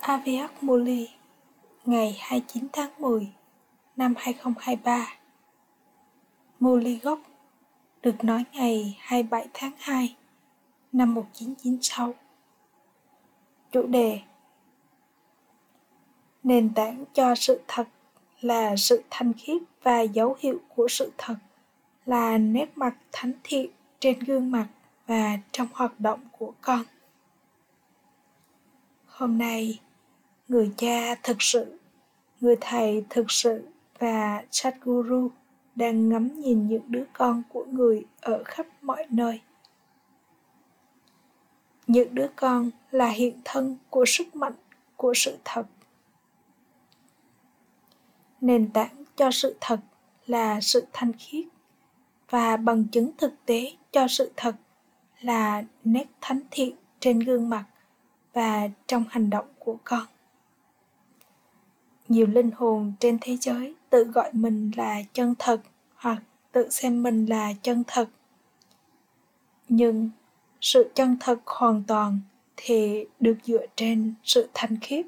Aviak Muli, ngày 29 tháng 10 năm 2023 Muli gốc được nói ngày 27 tháng 2 năm 1996 Chủ đề, Nền tảng cho sự thật là sự thanh khiết và dấu hiệu của sự thật là nét mặt thánh thiện trên gương mặt và trong hoạt động của con. Hôm nay người cha thực sự, người thầy thực sự và Sadhguru đang ngắm nhìn những đứa con của người ở khắp mọi nơi. Những đứa con là hiện thân của sức mạnh của sự thật. Nền tảng cho sự thật là sự thanh khiết và bằng chứng thực tế cho sự thật là nét thánh thiện trên gương mặt và trong hành động của con nhiều linh hồn trên thế giới tự gọi mình là chân thật hoặc tự xem mình là chân thật. Nhưng sự chân thật hoàn toàn thì được dựa trên sự thanh khiết.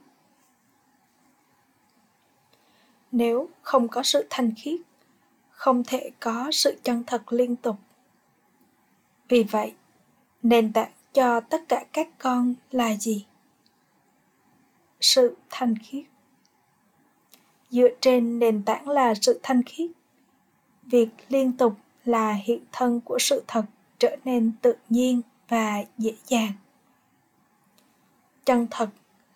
Nếu không có sự thanh khiết, không thể có sự chân thật liên tục. Vì vậy, nền tảng cho tất cả các con là gì? Sự thanh khiết dựa trên nền tảng là sự thanh khiết, việc liên tục là hiện thân của sự thật trở nên tự nhiên và dễ dàng. Chân thật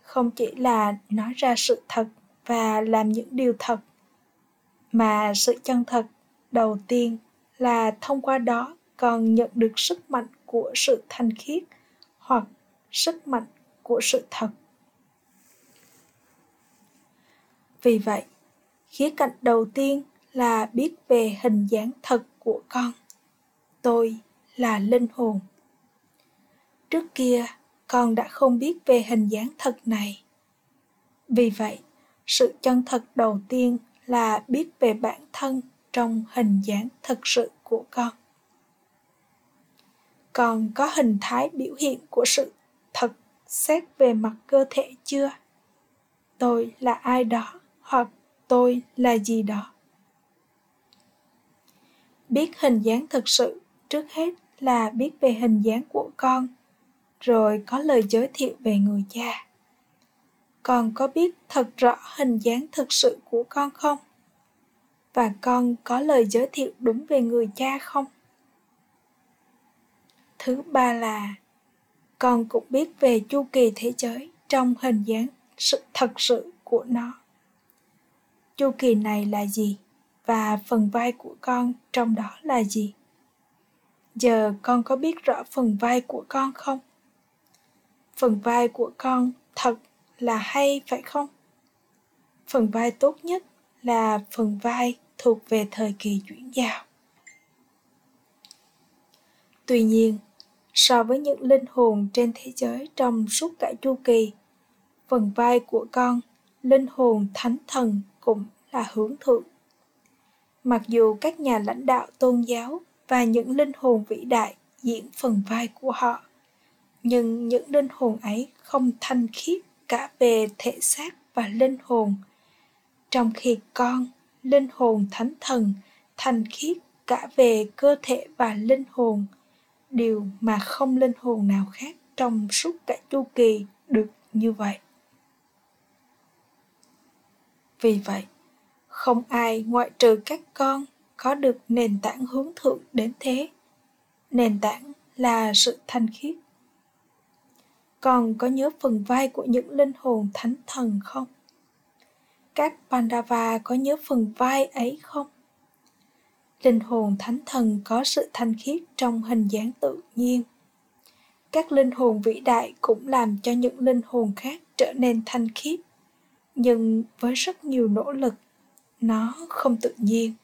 không chỉ là nói ra sự thật và làm những điều thật, mà sự chân thật đầu tiên là thông qua đó còn nhận được sức mạnh của sự thanh khiết hoặc sức mạnh của sự thật. Vì vậy, khía cạnh đầu tiên là biết về hình dáng thật của con. Tôi là linh hồn. Trước kia, con đã không biết về hình dáng thật này. Vì vậy, sự chân thật đầu tiên là biết về bản thân trong hình dáng thật sự của con. Con có hình thái biểu hiện của sự thật xét về mặt cơ thể chưa? Tôi là ai đó? Hoặc tôi là gì đó. Biết hình dáng thực sự, trước hết là biết về hình dáng của con, rồi có lời giới thiệu về người cha. Con có biết thật rõ hình dáng thực sự của con không? Và con có lời giới thiệu đúng về người cha không? Thứ ba là, con cũng biết về chu kỳ thế giới trong hình dáng sự thật sự của nó chu kỳ này là gì? Và phần vai của con trong đó là gì? Giờ con có biết rõ phần vai của con không? Phần vai của con thật là hay phải không? Phần vai tốt nhất là phần vai thuộc về thời kỳ chuyển giao. Tuy nhiên, so với những linh hồn trên thế giới trong suốt cả chu kỳ, phần vai của con, linh hồn thánh thần cùng là hướng thượng. Mặc dù các nhà lãnh đạo tôn giáo và những linh hồn vĩ đại diễn phần vai của họ, nhưng những linh hồn ấy không thanh khiết cả về thể xác và linh hồn. Trong khi con, linh hồn thánh thần thanh khiết cả về cơ thể và linh hồn, điều mà không linh hồn nào khác trong suốt cả chu kỳ được như vậy vì vậy, không ai ngoại trừ các con có được nền tảng hướng thượng đến thế. Nền tảng là sự thanh khiết. Con có nhớ phần vai của những linh hồn thánh thần không? Các pandava có nhớ phần vai ấy không? Linh hồn thánh thần có sự thanh khiết trong hình dáng tự nhiên. Các linh hồn vĩ đại cũng làm cho những linh hồn khác trở nên thanh khiết nhưng với rất nhiều nỗ lực, nó không tự nhiên.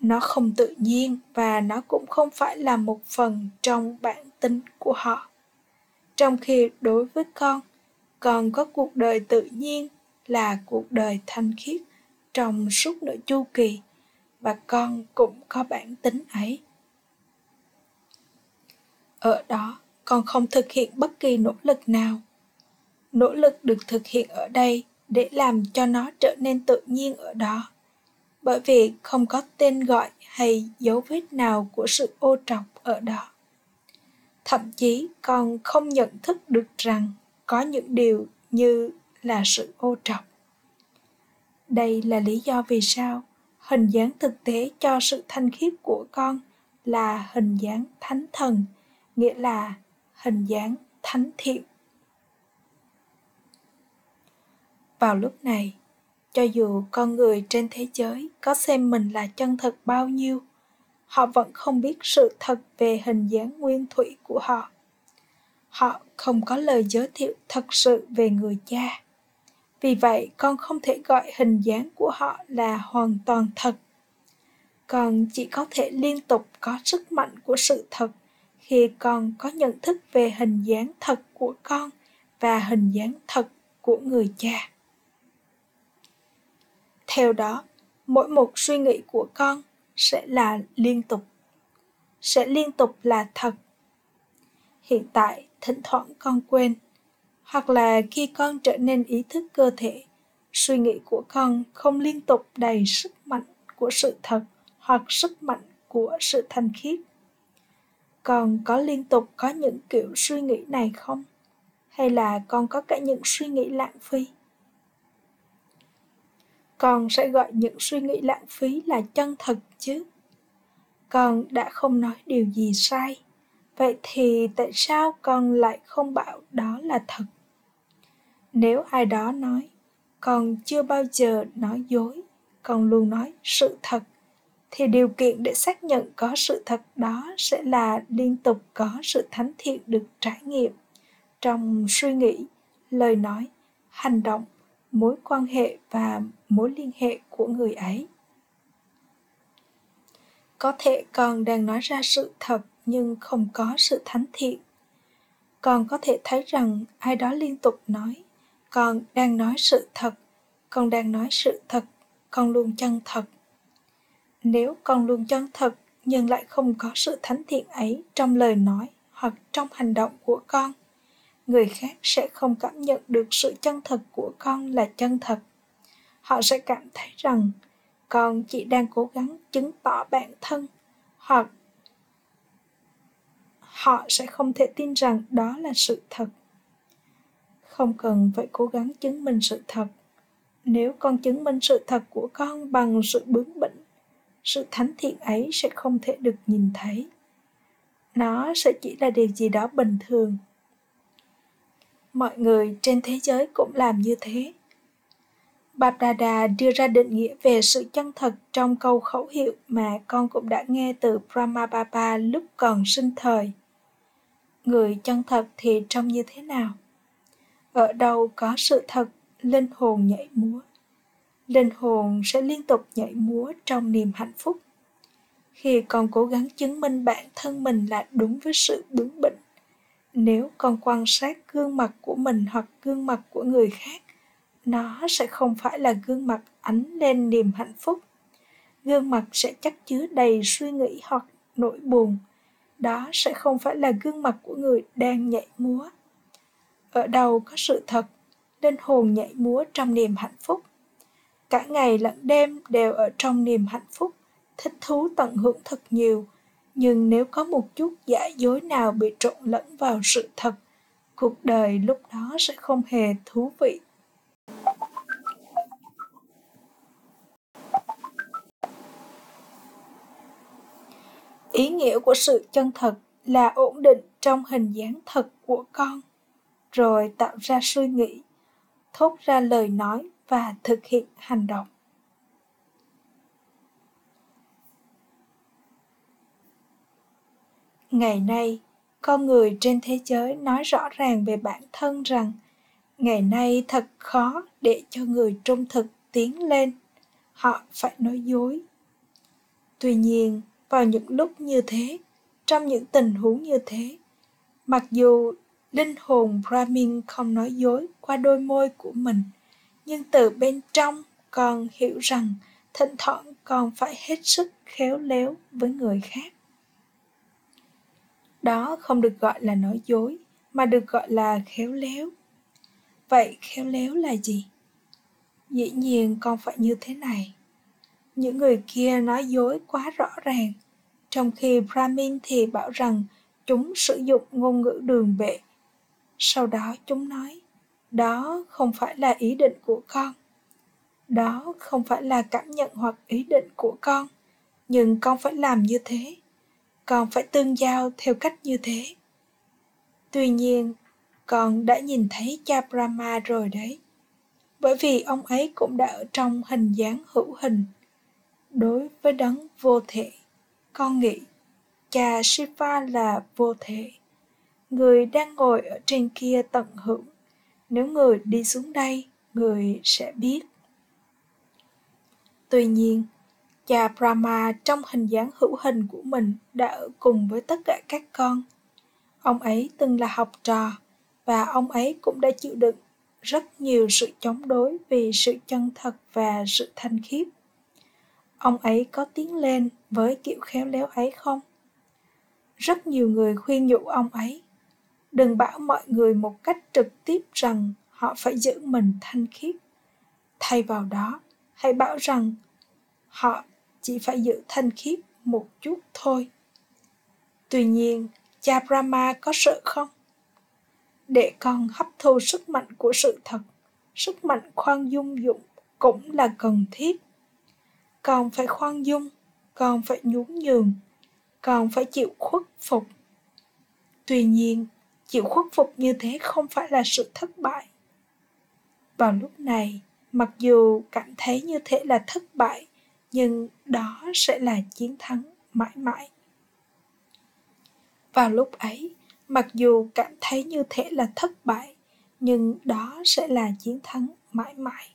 Nó không tự nhiên và nó cũng không phải là một phần trong bản tính của họ. Trong khi đối với con còn có cuộc đời tự nhiên là cuộc đời thanh khiết trong suốt nửa chu kỳ và con cũng có bản tính ấy. Ở đó, con không thực hiện bất kỳ nỗ lực nào. Nỗ lực được thực hiện ở đây để làm cho nó trở nên tự nhiên ở đó. Bởi vì không có tên gọi hay dấu vết nào của sự ô trọc ở đó. Thậm chí còn không nhận thức được rằng có những điều như là sự ô trọc. Đây là lý do vì sao hình dáng thực tế cho sự thanh khiết của con là hình dáng thánh thần, nghĩa là hình dáng thánh thiện. Vào lúc này. Cho dù con người trên thế giới có xem mình là chân thật bao nhiêu, họ vẫn không biết sự thật về hình dáng nguyên thủy của họ. Họ không có lời giới thiệu thật sự về người cha. Vì vậy, con không thể gọi hình dáng của họ là hoàn toàn thật. Con chỉ có thể liên tục có sức mạnh của sự thật khi con có nhận thức về hình dáng thật của con và hình dáng thật của người cha theo đó, mỗi một suy nghĩ của con sẽ là liên tục, sẽ liên tục là thật. Hiện tại, thỉnh thoảng con quên, hoặc là khi con trở nên ý thức cơ thể, suy nghĩ của con không liên tục đầy sức mạnh của sự thật hoặc sức mạnh của sự thanh khiết. Con có liên tục có những kiểu suy nghĩ này không? Hay là con có cả những suy nghĩ lãng phí? Con sẽ gọi những suy nghĩ lãng phí là chân thật chứ. Con đã không nói điều gì sai. Vậy thì tại sao con lại không bảo đó là thật? Nếu ai đó nói, con chưa bao giờ nói dối, con luôn nói sự thật, thì điều kiện để xác nhận có sự thật đó sẽ là liên tục có sự thánh thiện được trải nghiệm trong suy nghĩ, lời nói, hành động mối quan hệ và mối liên hệ của người ấy. Có thể con đang nói ra sự thật nhưng không có sự thánh thiện. Con có thể thấy rằng ai đó liên tục nói, con đang nói sự thật, con đang nói sự thật, con luôn chân thật. Nếu con luôn chân thật nhưng lại không có sự thánh thiện ấy trong lời nói hoặc trong hành động của con người khác sẽ không cảm nhận được sự chân thật của con là chân thật. Họ sẽ cảm thấy rằng con chỉ đang cố gắng chứng tỏ bản thân, hoặc họ sẽ không thể tin rằng đó là sự thật. Không cần phải cố gắng chứng minh sự thật. Nếu con chứng minh sự thật của con bằng sự bướng bỉnh, sự thánh thiện ấy sẽ không thể được nhìn thấy. Nó sẽ chỉ là điều gì đó bình thường mọi người trên thế giới cũng làm như thế Bapdada đưa ra định nghĩa về sự chân thật trong câu khẩu hiệu mà con cũng đã nghe từ Brahmababa lúc còn sinh thời. Người chân thật thì trông như thế nào? Ở đâu có sự thật, linh hồn nhảy múa. Linh hồn sẽ liên tục nhảy múa trong niềm hạnh phúc. Khi con cố gắng chứng minh bản thân mình là đúng với sự bướng bỉnh, nếu con quan sát gương mặt của mình hoặc gương mặt của người khác, nó sẽ không phải là gương mặt ánh lên niềm hạnh phúc. Gương mặt sẽ chắc chứa đầy suy nghĩ hoặc nỗi buồn. Đó sẽ không phải là gương mặt của người đang nhảy múa. Ở đâu có sự thật, linh hồn nhảy múa trong niềm hạnh phúc. Cả ngày lẫn đêm đều ở trong niềm hạnh phúc, thích thú tận hưởng thật nhiều nhưng nếu có một chút giả dối nào bị trộn lẫn vào sự thật, cuộc đời lúc đó sẽ không hề thú vị. Ý nghĩa của sự chân thật là ổn định trong hình dáng thật của con, rồi tạo ra suy nghĩ, thốt ra lời nói và thực hiện hành động. Ngày nay, con người trên thế giới nói rõ ràng về bản thân rằng ngày nay thật khó để cho người trung thực tiến lên. Họ phải nói dối. Tuy nhiên, vào những lúc như thế, trong những tình huống như thế, mặc dù linh hồn brahmin không nói dối qua đôi môi của mình, nhưng từ bên trong con hiểu rằng thỉnh thoảng con phải hết sức khéo léo với người khác đó không được gọi là nói dối, mà được gọi là khéo léo. Vậy khéo léo là gì? Dĩ nhiên con phải như thế này. Những người kia nói dối quá rõ ràng. Trong khi brahmin thì bảo rằng chúng sử dụng ngôn ngữ đường bệ. Sau đó chúng nói, đó không phải là ý định của con. Đó không phải là cảm nhận hoặc ý định của con, nhưng con phải làm như thế còn phải tương giao theo cách như thế. Tuy nhiên, con đã nhìn thấy cha brahma rồi đấy. Bởi vì ông ấy cũng đã ở trong hình dáng hữu hình. Đối với đấng vô thể, con nghĩ cha shiva là vô thể. Người đang ngồi ở trên kia tận hưởng. Nếu người đi xuống đây, người sẽ biết. Tuy nhiên cha brahma, trong hình dáng hữu hình của mình, đã ở cùng với tất cả các con. Ông ấy từng là học trò, và ông ấy cũng đã chịu đựng rất nhiều sự chống đối vì sự chân thật và sự thanh khiết. Ông ấy có tiến lên với kiểu khéo léo ấy không? Rất nhiều người khuyên nhủ ông ấy, đừng bảo mọi người một cách trực tiếp rằng họ phải giữ mình thanh khiết. Thay vào đó, hãy bảo rằng họ chỉ phải giữ thanh khiết một chút thôi. Tuy nhiên, cha brahma có sợ không? Để con hấp thu sức mạnh của sự thật, sức mạnh khoan dung dụng cũng là cần thiết. Con phải khoan dung, con phải nhún nhường, con phải chịu khuất phục. Tuy nhiên, chịu khuất phục như thế không phải là sự thất bại. Vào lúc này, mặc dù cảm thấy như thế là thất bại nhưng đó sẽ là chiến thắng mãi mãi. Vào lúc ấy, mặc dù cảm thấy như thế là thất bại, nhưng đó sẽ là chiến thắng mãi mãi.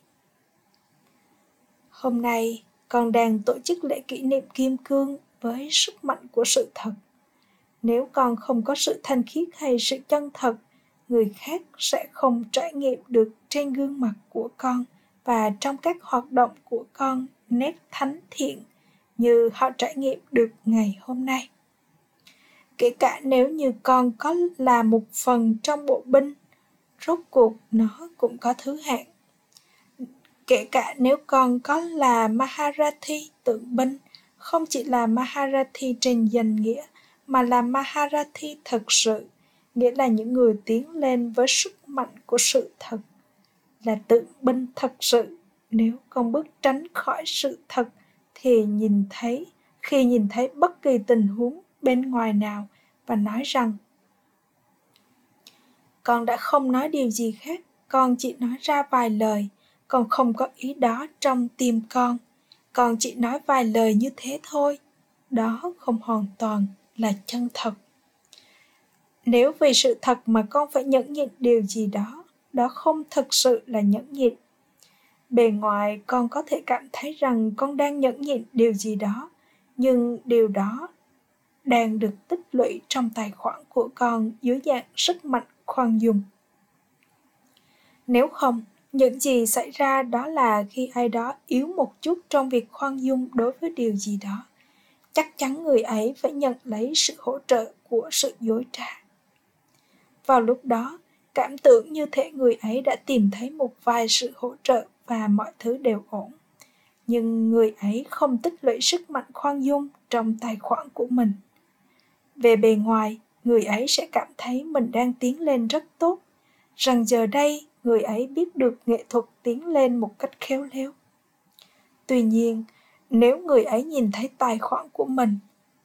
Hôm nay, con đang tổ chức lễ kỷ niệm kim cương với sức mạnh của sự thật. Nếu con không có sự thanh khiết hay sự chân thật, người khác sẽ không trải nghiệm được trên gương mặt của con và trong các hoạt động của con nét thánh thiện như họ trải nghiệm được ngày hôm nay. Kể cả nếu như con có là một phần trong bộ binh, rốt cuộc nó cũng có thứ hạng. Kể cả nếu con có là maharathi tượng binh, không chỉ là maharathi trên danh nghĩa, mà là maharathi thật sự, nghĩa là những người tiến lên với sức mạnh của sự thật, là tượng binh thật sự nếu con bước tránh khỏi sự thật thì nhìn thấy, khi nhìn thấy bất kỳ tình huống bên ngoài nào và nói rằng, con đã không nói điều gì khác, con chỉ nói ra vài lời, con không có ý đó trong tim con con chỉ nói vài lời như thế thôi, đó không hoàn toàn là chân thật. Nếu vì sự thật mà con phải nhẫn nhịn điều gì đó đó không thực sự là nhẫn nhịn bề ngoài con có thể cảm thấy rằng con đang nhẫn nhịn điều gì đó, nhưng điều đó đang được tích lũy trong tài khoản của con dưới dạng sức mạnh khoan dung. Nếu không, những gì xảy ra đó là khi ai đó yếu một chút trong việc khoan dung đối với điều gì đó, chắc chắn người ấy phải nhận lấy sự hỗ trợ của sự dối trá. Vào lúc đó, cảm tưởng như thể người ấy đã tìm thấy một vài sự hỗ trợ và mọi thứ đều ổn. Nhưng người ấy không tích lũy sức mạnh khoan dung trong tài khoản của mình. Về bề ngoài, người ấy sẽ cảm thấy mình đang tiến lên rất tốt. Rằng giờ đây, người ấy biết được nghệ thuật tiến lên một cách khéo léo. Tuy nhiên, nếu người ấy nhìn thấy tài khoản của mình,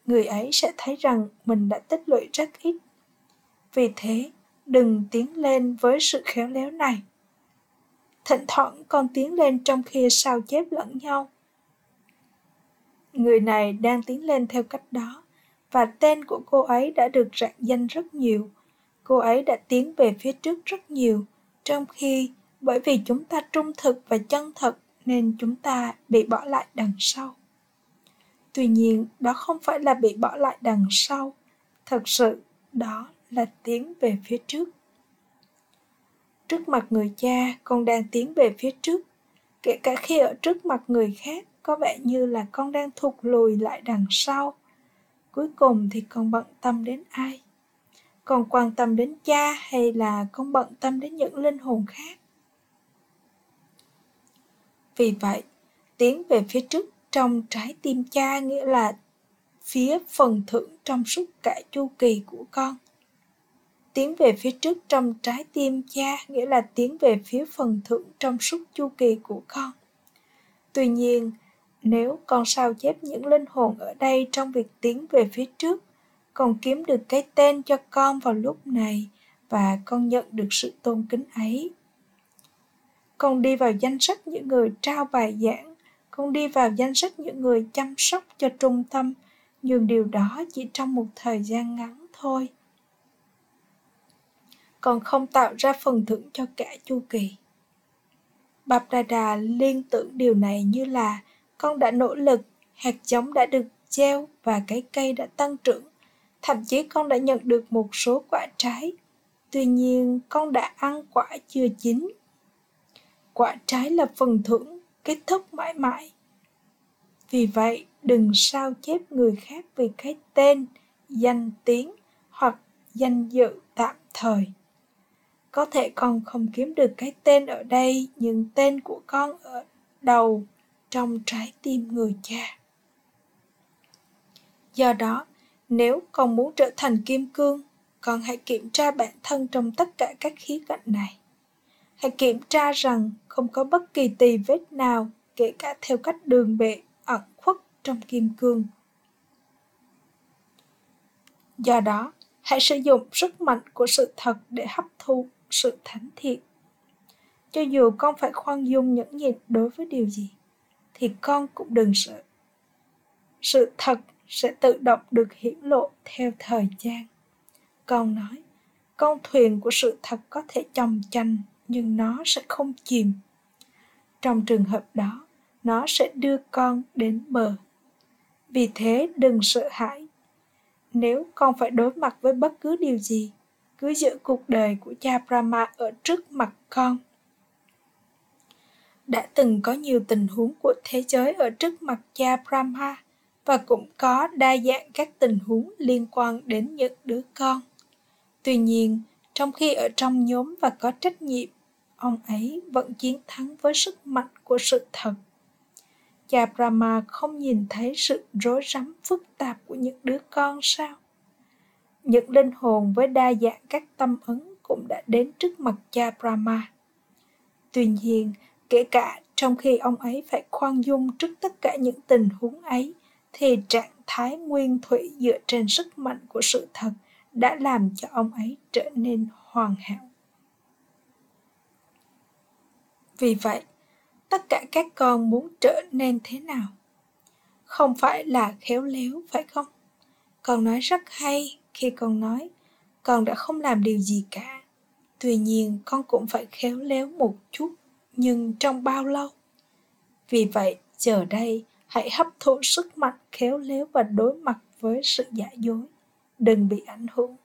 người ấy sẽ thấy rằng mình đã tích lũy rất ít. Vì thế, đừng tiến lên với sự khéo léo này thỉnh thoảng còn tiến lên trong khi sao chép lẫn nhau. Người này đang tiến lên theo cách đó, và tên của cô ấy đã được rạng danh rất nhiều. Cô ấy đã tiến về phía trước rất nhiều, trong khi bởi vì chúng ta trung thực và chân thật nên chúng ta bị bỏ lại đằng sau. Tuy nhiên, đó không phải là bị bỏ lại đằng sau. Thật sự, đó là tiến về phía trước trước mặt người cha con đang tiến về phía trước. Kể cả khi ở trước mặt người khác có vẻ như là con đang thụt lùi lại đằng sau. Cuối cùng thì con bận tâm đến ai? Con quan tâm đến cha hay là con bận tâm đến những linh hồn khác? Vì vậy, tiến về phía trước trong trái tim cha nghĩa là phía phần thưởng trong suốt cả chu kỳ của con. Tiến về phía trước trong trái tim cha nghĩa là tiến về phía phần thưởng trong suốt chu kỳ của con. Tuy nhiên, nếu con sao chép những linh hồn ở đây trong việc tiến về phía trước, con kiếm được cái tên cho con vào lúc này và con nhận được sự tôn kính ấy. Con đi vào danh sách những người trao bài giảng, con đi vào danh sách những người chăm sóc cho trung tâm, nhưng điều đó chỉ trong một thời gian ngắn thôi còn không tạo ra phần thưởng cho cả chu kỳ. Bạp Đà Đà liên tưởng điều này như là con đã nỗ lực, hạt giống đã được gieo và cái cây đã tăng trưởng. Thậm chí con đã nhận được một số quả trái. Tuy nhiên, con đã ăn quả chưa chín. Quả trái là phần thưởng, kết thúc mãi mãi. Vì vậy, đừng sao chép người khác vì cái tên, danh tiếng hoặc danh dự tạm thời. Có thể con không kiếm được cái tên ở đây, nhưng tên của con ở đầu trong trái tim người cha. Do đó, nếu con muốn trở thành kim cương, con hãy kiểm tra bản thân trong tất cả các khía cạnh này. Hãy kiểm tra rằng không có bất kỳ tì vết nào, kể cả theo cách đường bệ ẩn khuất trong kim cương. Do đó, hãy sử dụng sức mạnh của sự thật để hấp thu sự thánh thiện. Cho dù con phải khoan dung nhẫn nhịn đối với điều gì, thì con cũng đừng sợ. Sự thật sẽ tự động được hiển lộ theo thời gian. Con nói, con thuyền của sự thật có thể chồng chành nhưng nó sẽ không chìm. Trong trường hợp đó, nó sẽ đưa con đến bờ. Vì thế đừng sợ hãi. Nếu con phải đối mặt với bất cứ điều gì, cứ giữ cuộc đời của cha Brahma ở trước mặt con. Đã từng có nhiều tình huống của thế giới ở trước mặt cha Brahma và cũng có đa dạng các tình huống liên quan đến những đứa con. Tuy nhiên, trong khi ở trong nhóm và có trách nhiệm, ông ấy vẫn chiến thắng với sức mạnh của sự thật. Cha Brahma không nhìn thấy sự rối rắm phức tạp của những đứa con sao? Những linh hồn với đa dạng các tâm ấn cũng đã đến trước mặt cha Brahma. Tuy nhiên, kể cả trong khi ông ấy phải khoan dung trước tất cả những tình huống ấy, thì trạng thái nguyên thủy dựa trên sức mạnh của sự thật đã làm cho ông ấy trở nên hoàn hảo. Vì vậy, tất cả các con muốn trở nên thế nào? Không phải là khéo léo, phải không? Con nói rất hay, khi con nói, con đã không làm điều gì cả. Tuy nhiên, con cũng phải khéo léo một chút, nhưng trong bao lâu? Vì vậy, giờ đây, hãy hấp thụ sức mạnh khéo léo và đối mặt với sự giả dối. Đừng bị ảnh hưởng.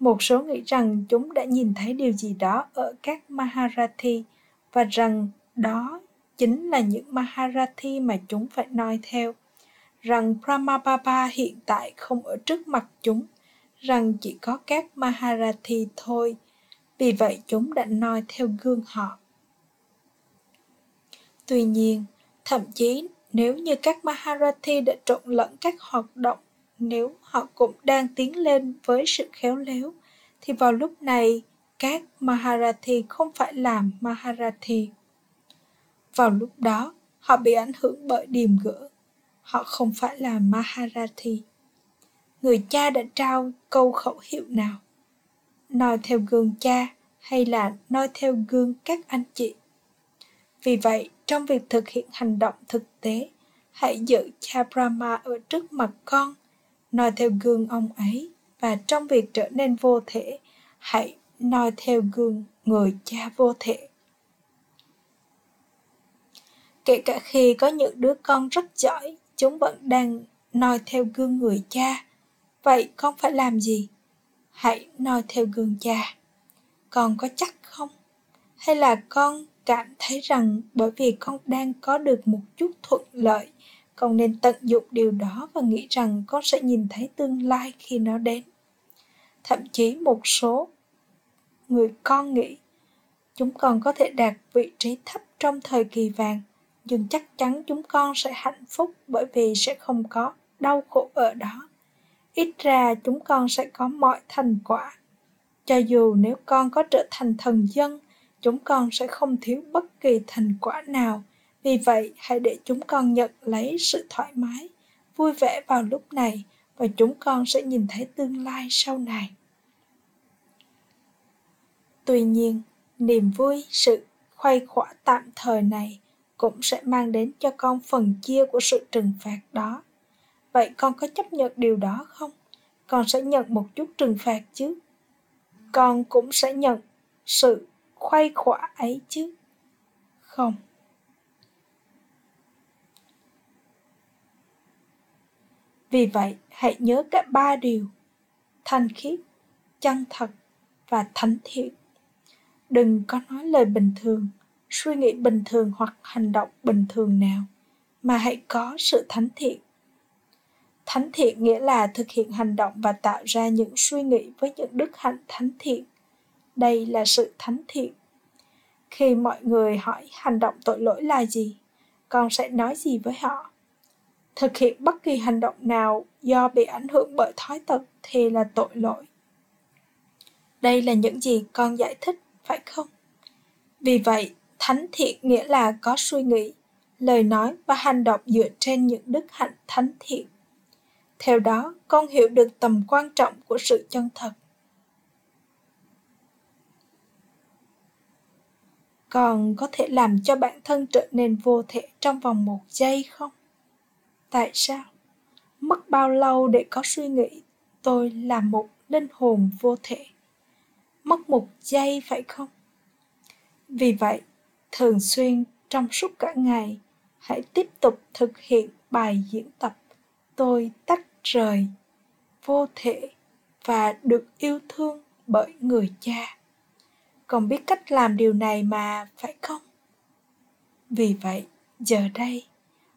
Một số nghĩ rằng chúng đã nhìn thấy điều gì đó ở các maharathi và rằng đó chính là những maharathi mà chúng phải noi theo. Rằng Brahmababa hiện tại không ở trước mặt chúng rằng chỉ có các Maharathi thôi, vì vậy chúng đã noi theo gương họ. Tuy nhiên, thậm chí nếu như các Maharathi đã trộn lẫn các hoạt động, nếu họ cũng đang tiến lên với sự khéo léo, thì vào lúc này các Maharathi không phải làm Maharathi. Vào lúc đó, họ bị ảnh hưởng bởi điềm gỡ. Họ không phải là Maharathi người cha đã trao câu khẩu hiệu nào? Noi theo gương cha hay là noi theo gương các anh chị? Vì vậy, trong việc thực hiện hành động thực tế, hãy giữ cha brahma ở trước mặt con noi theo gương ông ấy và trong việc trở nên vô thể, hãy noi theo gương người cha vô thể. Kể cả khi có những đứa con rất giỏi, chúng vẫn đang noi theo gương người cha. Vậy con phải làm gì? Hãy noi theo gương cha. Con có chắc không? Hay là con cảm thấy rằng bởi vì con đang có được một chút thuận lợi, con nên tận dụng điều đó và nghĩ rằng con sẽ nhìn thấy tương lai khi nó đến. Thậm chí một số người con nghĩ chúng còn có thể đạt vị trí thấp trong thời kỳ vàng nhưng chắc chắn chúng con sẽ hạnh phúc bởi vì sẽ không có đau khổ ở đó ít ra chúng con sẽ có mọi thành quả. Cho dù nếu con có trở thành thần dân, chúng con sẽ không thiếu bất kỳ thành quả nào. Vì vậy, hãy để chúng con nhận lấy sự thoải mái, vui vẻ vào lúc này và chúng con sẽ nhìn thấy tương lai sau này. Tuy nhiên, niềm vui, sự khoai khỏa tạm thời này cũng sẽ mang đến cho con phần chia của sự trừng phạt đó vậy con có chấp nhận điều đó không? Con sẽ nhận một chút trừng phạt chứ. Con cũng sẽ nhận sự khoai khỏa ấy chứ. Không. Vì vậy, hãy nhớ cả ba điều. Thanh khiết, chân thật và thánh thiện. Đừng có nói lời bình thường, suy nghĩ bình thường hoặc hành động bình thường nào, mà hãy có sự thánh thiện thánh thiện nghĩa là thực hiện hành động và tạo ra những suy nghĩ với những đức hạnh thánh thiện. Đây là sự thánh thiện. Khi mọi người hỏi hành động tội lỗi là gì, con sẽ nói gì với họ? Thực hiện bất kỳ hành động nào do bị ảnh hưởng bởi thói tật thì là tội lỗi. Đây là những gì con giải thích, phải không? Vì vậy, thánh thiện nghĩa là có suy nghĩ, lời nói và hành động dựa trên những đức hạnh thánh thiện theo đó, con hiểu được tầm quan trọng của sự chân thật. Còn có thể làm cho bản thân trở nên vô thể trong vòng một giây không? Tại sao? Mất bao lâu để có suy nghĩ, tôi là một linh hồn vô thể. Mất một giây phải không? Vì vậy, thường xuyên trong suốt cả ngày, hãy tiếp tục thực hiện bài diễn tập tôi tách rời vô thể và được yêu thương bởi người cha. Còn biết cách làm điều này mà, phải không? Vì vậy, giờ đây,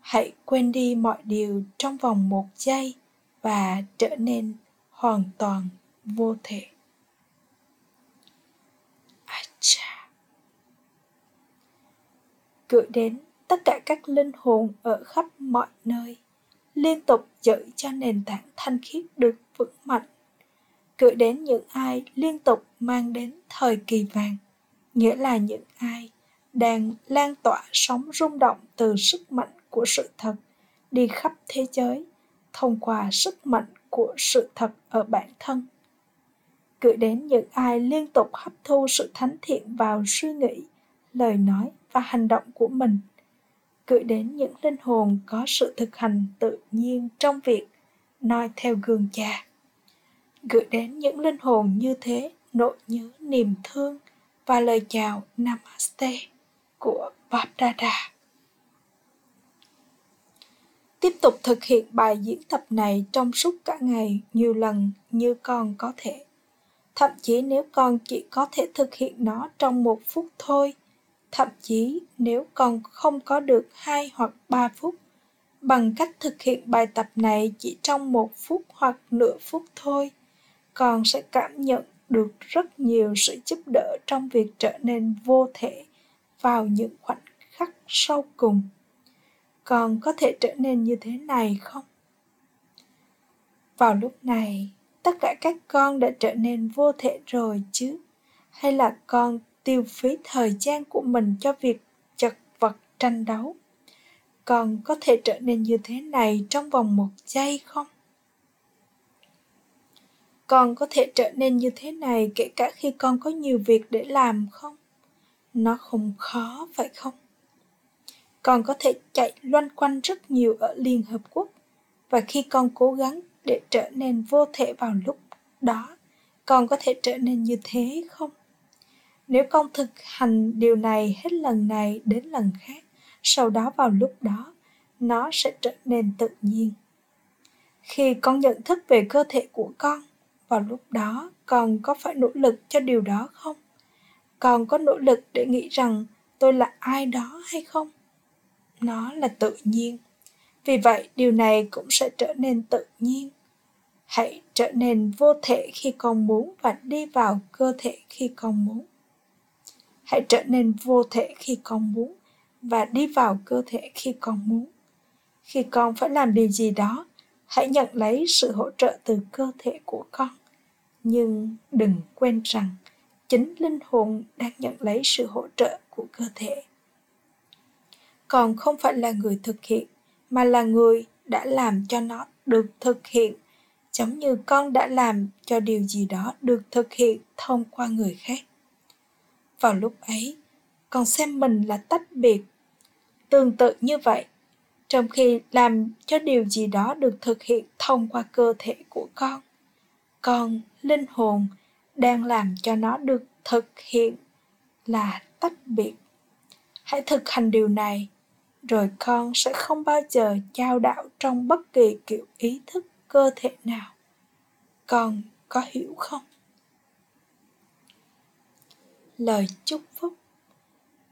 hãy quên đi mọi điều trong vòng một giây và trở nên hoàn toàn vô thể. Acha. gửi đến tất cả các linh hồn ở khắp mọi nơi liên tục giữ cho nền tảng thanh khiết được vững mạnh. Gửi đến những ai liên tục mang đến thời kỳ vàng, nghĩa là những ai đang lan tỏa sóng rung động từ sức mạnh của sự thật đi khắp thế giới thông qua sức mạnh của sự thật ở bản thân. Gửi đến những ai liên tục hấp thu sự thánh thiện vào suy nghĩ, lời nói và hành động của mình gửi đến những linh hồn có sự thực hành tự nhiên trong việc noi theo gương cha gửi đến những linh hồn như thế nỗi nhớ niềm thương và lời chào namaste của Vapdada. Tiếp tục thực hiện bài diễn tập này trong suốt cả ngày nhiều lần như con có thể. Thậm chí nếu con chỉ có thể thực hiện nó trong một phút thôi, thậm chí nếu con không có được hai hoặc ba phút, bằng cách thực hiện bài tập này chỉ trong một phút hoặc nửa phút thôi, con sẽ cảm nhận được rất nhiều sự giúp đỡ trong việc trở nên vô thể vào những khoảnh khắc sau cùng. Con có thể trở nên như thế này không? Vào lúc này tất cả các con đã trở nên vô thể rồi chứ? Hay là con tiêu phí thời gian của mình cho việc chật vật tranh đấu. Còn có thể trở nên như thế này trong vòng một giây không? Con có thể trở nên như thế này kể cả khi con có nhiều việc để làm không? Nó không khó, phải không? Con có thể chạy loanh quanh rất nhiều ở liên hợp quốc và khi con cố gắng để trở nên vô thể vào lúc đó, con có thể trở nên như thế không? Nếu con thực hành điều này hết lần này đến lần khác, sau đó vào lúc đó, nó sẽ trở nên tự nhiên. Khi con nhận thức về cơ thể của con, vào lúc đó con có phải nỗ lực cho điều đó không? Con có nỗ lực để nghĩ rằng tôi là ai đó hay không? Nó là tự nhiên. Vì vậy, điều này cũng sẽ trở nên tự nhiên. Hãy trở nên vô thể khi con muốn và đi vào cơ thể khi con muốn hãy trở nên vô thể khi con muốn và đi vào cơ thể khi con muốn. Khi con phải làm điều gì đó, hãy nhận lấy sự hỗ trợ từ cơ thể của con. Nhưng đừng quên rằng chính linh hồn đang nhận lấy sự hỗ trợ của cơ thể. Còn không phải là người thực hiện, mà là người đã làm cho nó được thực hiện, giống như con đã làm cho điều gì đó được thực hiện thông qua người khác vào lúc ấy, còn xem mình là tách biệt. Tương tự như vậy, trong khi làm cho điều gì đó được thực hiện thông qua cơ thể của con con linh hồn đang làm cho nó được thực hiện là tách biệt. Hãy thực hành điều này, rồi con sẽ không bao giờ trao đảo trong bất kỳ kiểu ý thức cơ thể nào. Con có hiểu không? Lời chúc phúc.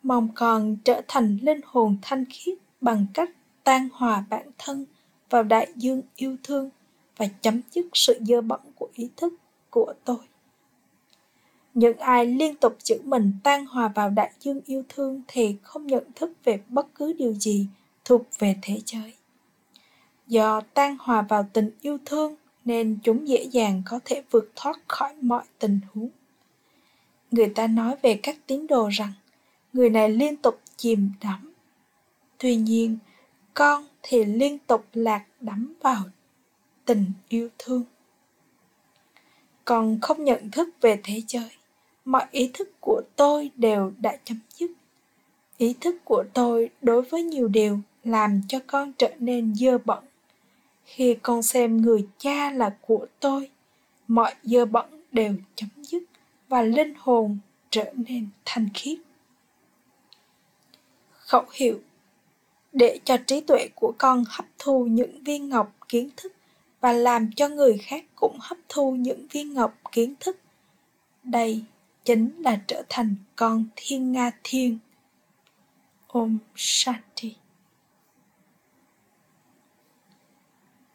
Mong con trở thành linh hồn thanh khiết bằng cách tan hòa bản thân vào đại dương yêu thương và chấm dứt sự dơ bẩn của ý thức của tôi. Những ai liên tục giữ mình tan hòa vào đại dương yêu thương thì không nhận thức về bất cứ điều gì thuộc về thế giới. Do tan hòa vào tình yêu thương nên chúng dễ dàng có thể vượt thoát khỏi mọi tình huống người ta nói về các tín đồ rằng, người này liên tục chìm đắm. Tuy nhiên, con thì liên tục lạc đắm vào tình yêu thương. Con không nhận thức về thế giới. Mọi ý thức của tôi đều đã chấm dứt. Ý thức của tôi đối với nhiều điều làm cho con trở nên dơ bẩn. Khi con xem người cha là của tôi, mọi dơ bẩn đều chấm dứt và linh hồn trở nên thanh khiết. Khẩu hiệu, để cho trí tuệ của con hấp thu những viên ngọc kiến thức và làm cho người khác cũng hấp thu những viên ngọc kiến thức. Đây chính là trở thành con thiên nga thiên. Om shanti.